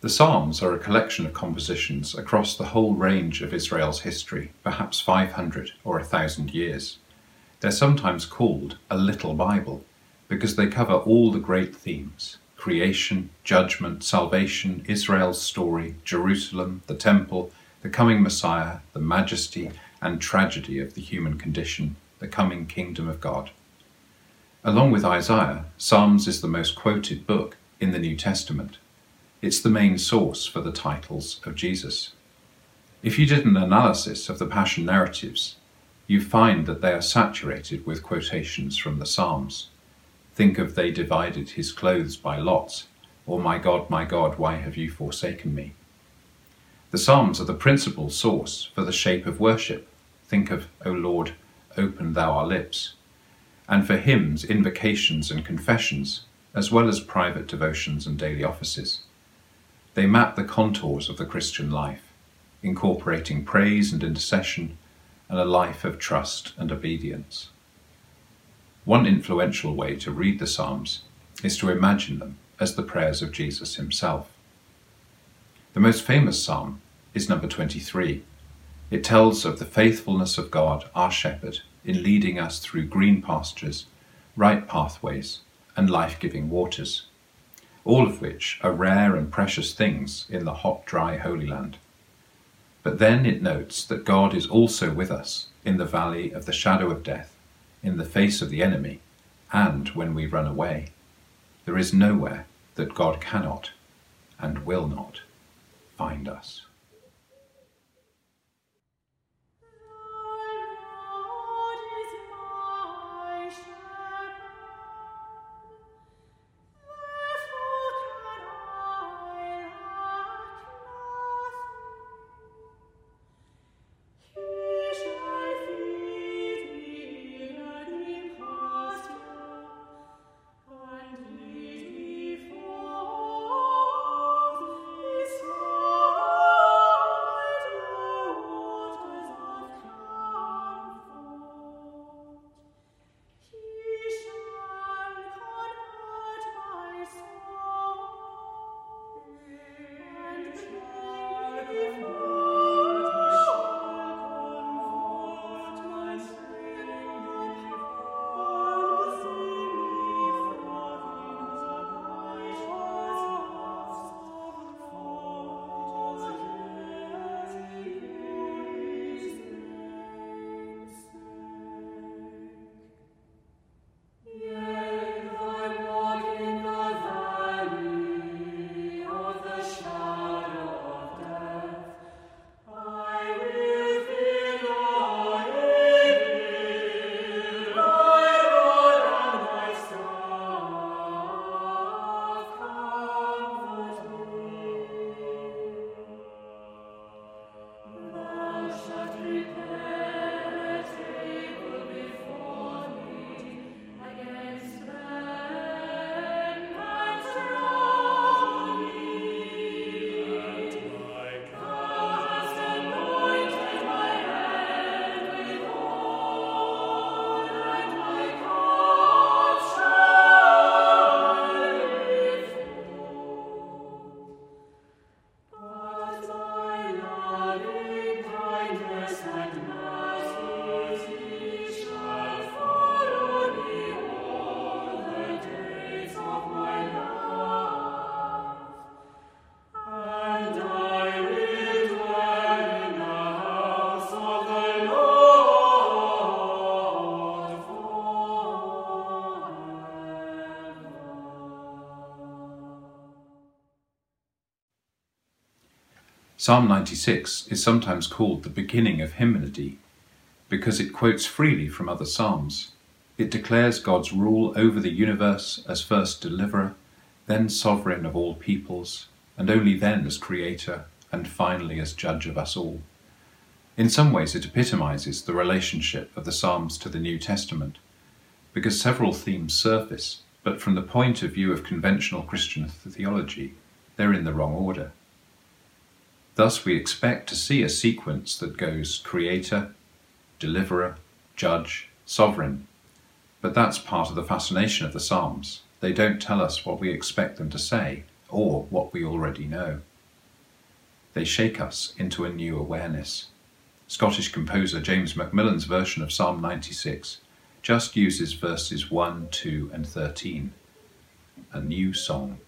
The Psalms are a collection of compositions across the whole range of Israel's history, perhaps 500 or 1,000 years. They're sometimes called a little Bible because they cover all the great themes creation, judgment, salvation, Israel's story, Jerusalem, the temple, the coming Messiah, the majesty and tragedy of the human condition, the coming kingdom of God. Along with Isaiah, Psalms is the most quoted book in the New Testament. It's the main source for the titles of Jesus. If you did an analysis of the Passion narratives, you find that they are saturated with quotations from the Psalms. Think of they divided his clothes by lots, or my God, my God, why have you forsaken me? The Psalms are the principal source for the shape of worship. Think of, O Lord, open thou our lips. And for hymns, invocations, and confessions, as well as private devotions and daily offices. They map the contours of the Christian life, incorporating praise and intercession and a life of trust and obedience. One influential way to read the Psalms is to imagine them as the prayers of Jesus himself. The most famous psalm is number 23. It tells of the faithfulness of God, our shepherd, in leading us through green pastures, right pathways, and life giving waters all of which are rare and precious things in the hot, dry Holy Land. But then it notes that God is also with us in the valley of the shadow of death, in the face of the enemy, and when we run away. There is nowhere that God cannot and will not find us. Psalm 96 is sometimes called the beginning of hymnody because it quotes freely from other psalms. It declares God's rule over the universe as first deliverer, then sovereign of all peoples, and only then as creator, and finally as judge of us all. In some ways, it epitomizes the relationship of the Psalms to the New Testament, because several themes surface, but from the point of view of conventional Christian theology, they're in the wrong order. Thus, we expect to see a sequence that goes creator, deliverer, judge, sovereign. But that's part of the fascination of the Psalms. They don't tell us what we expect them to say or what we already know. They shake us into a new awareness. Scottish composer James Macmillan's version of Psalm 96 just uses verses 1, 2, and 13. A new song.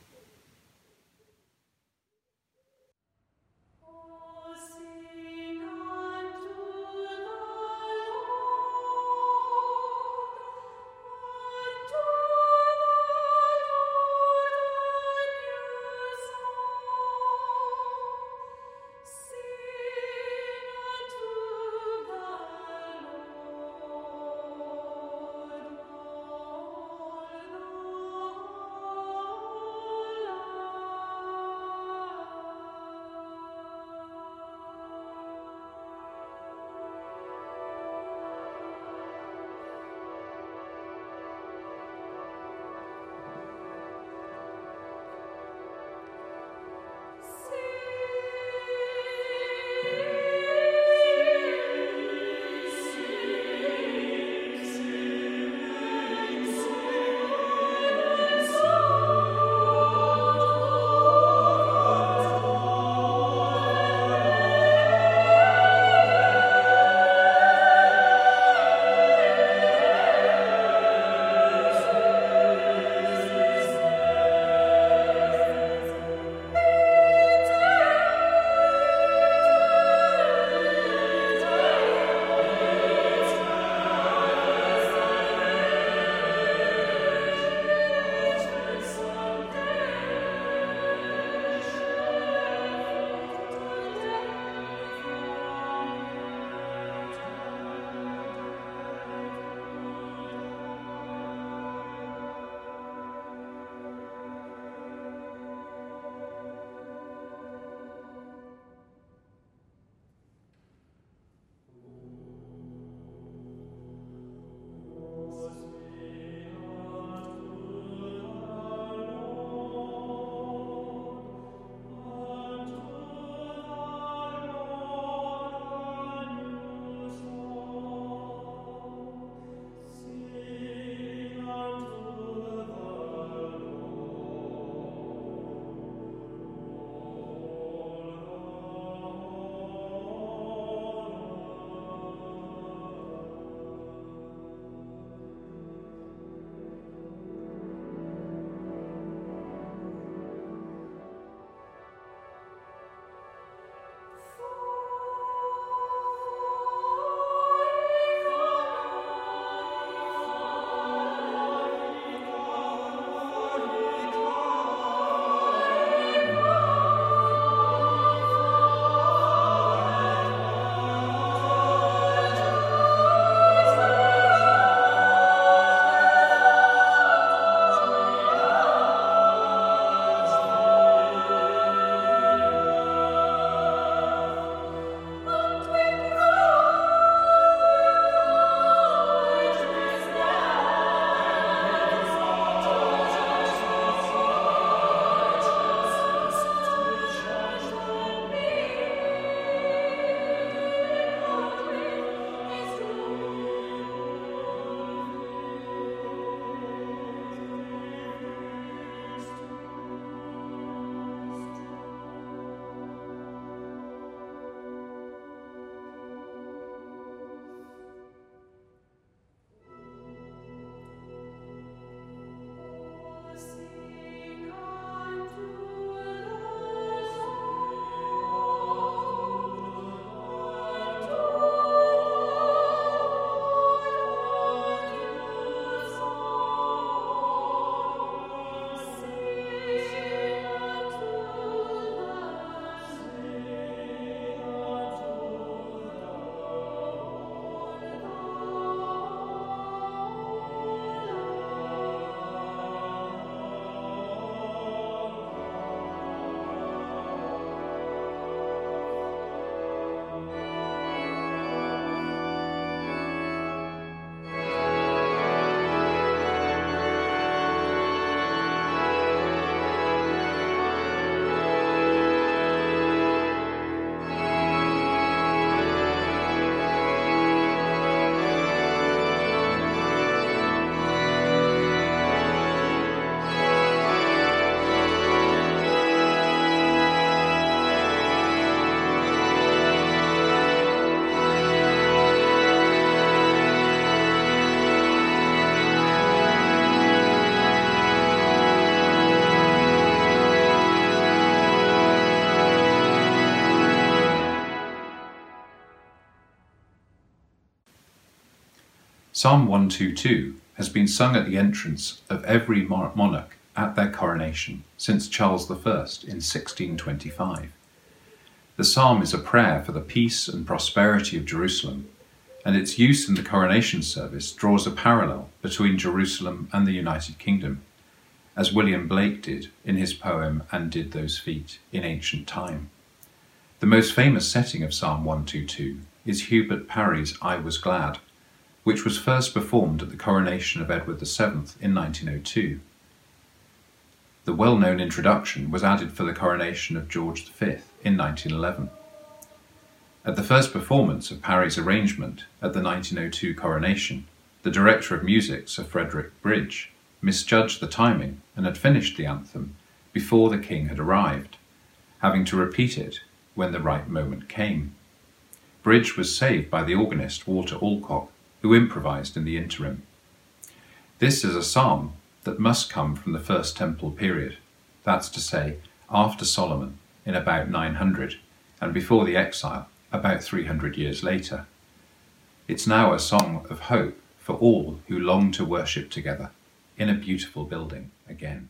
Psalm 122 has been sung at the entrance of every monarch at their coronation since Charles I in 1625. The psalm is a prayer for the peace and prosperity of Jerusalem, and its use in the coronation service draws a parallel between Jerusalem and the United Kingdom, as William Blake did in his poem And Did Those Feet in Ancient Time. The most famous setting of Psalm 122 is Hubert Parry's I Was Glad, which was first performed at the coronation of Edward VII in 1902. The well known introduction was added for the coronation of George V in 1911. At the first performance of Parry's arrangement at the 1902 coronation, the director of music, Sir Frederick Bridge, misjudged the timing and had finished the anthem before the king had arrived, having to repeat it when the right moment came. Bridge was saved by the organist Walter Alcock, who improvised in the interim. This is a psalm that must come from the First Temple period, that's to say, after Solomon in about 900, and before the exile about 300 years later. It's now a song of hope for all who long to worship together in a beautiful building again.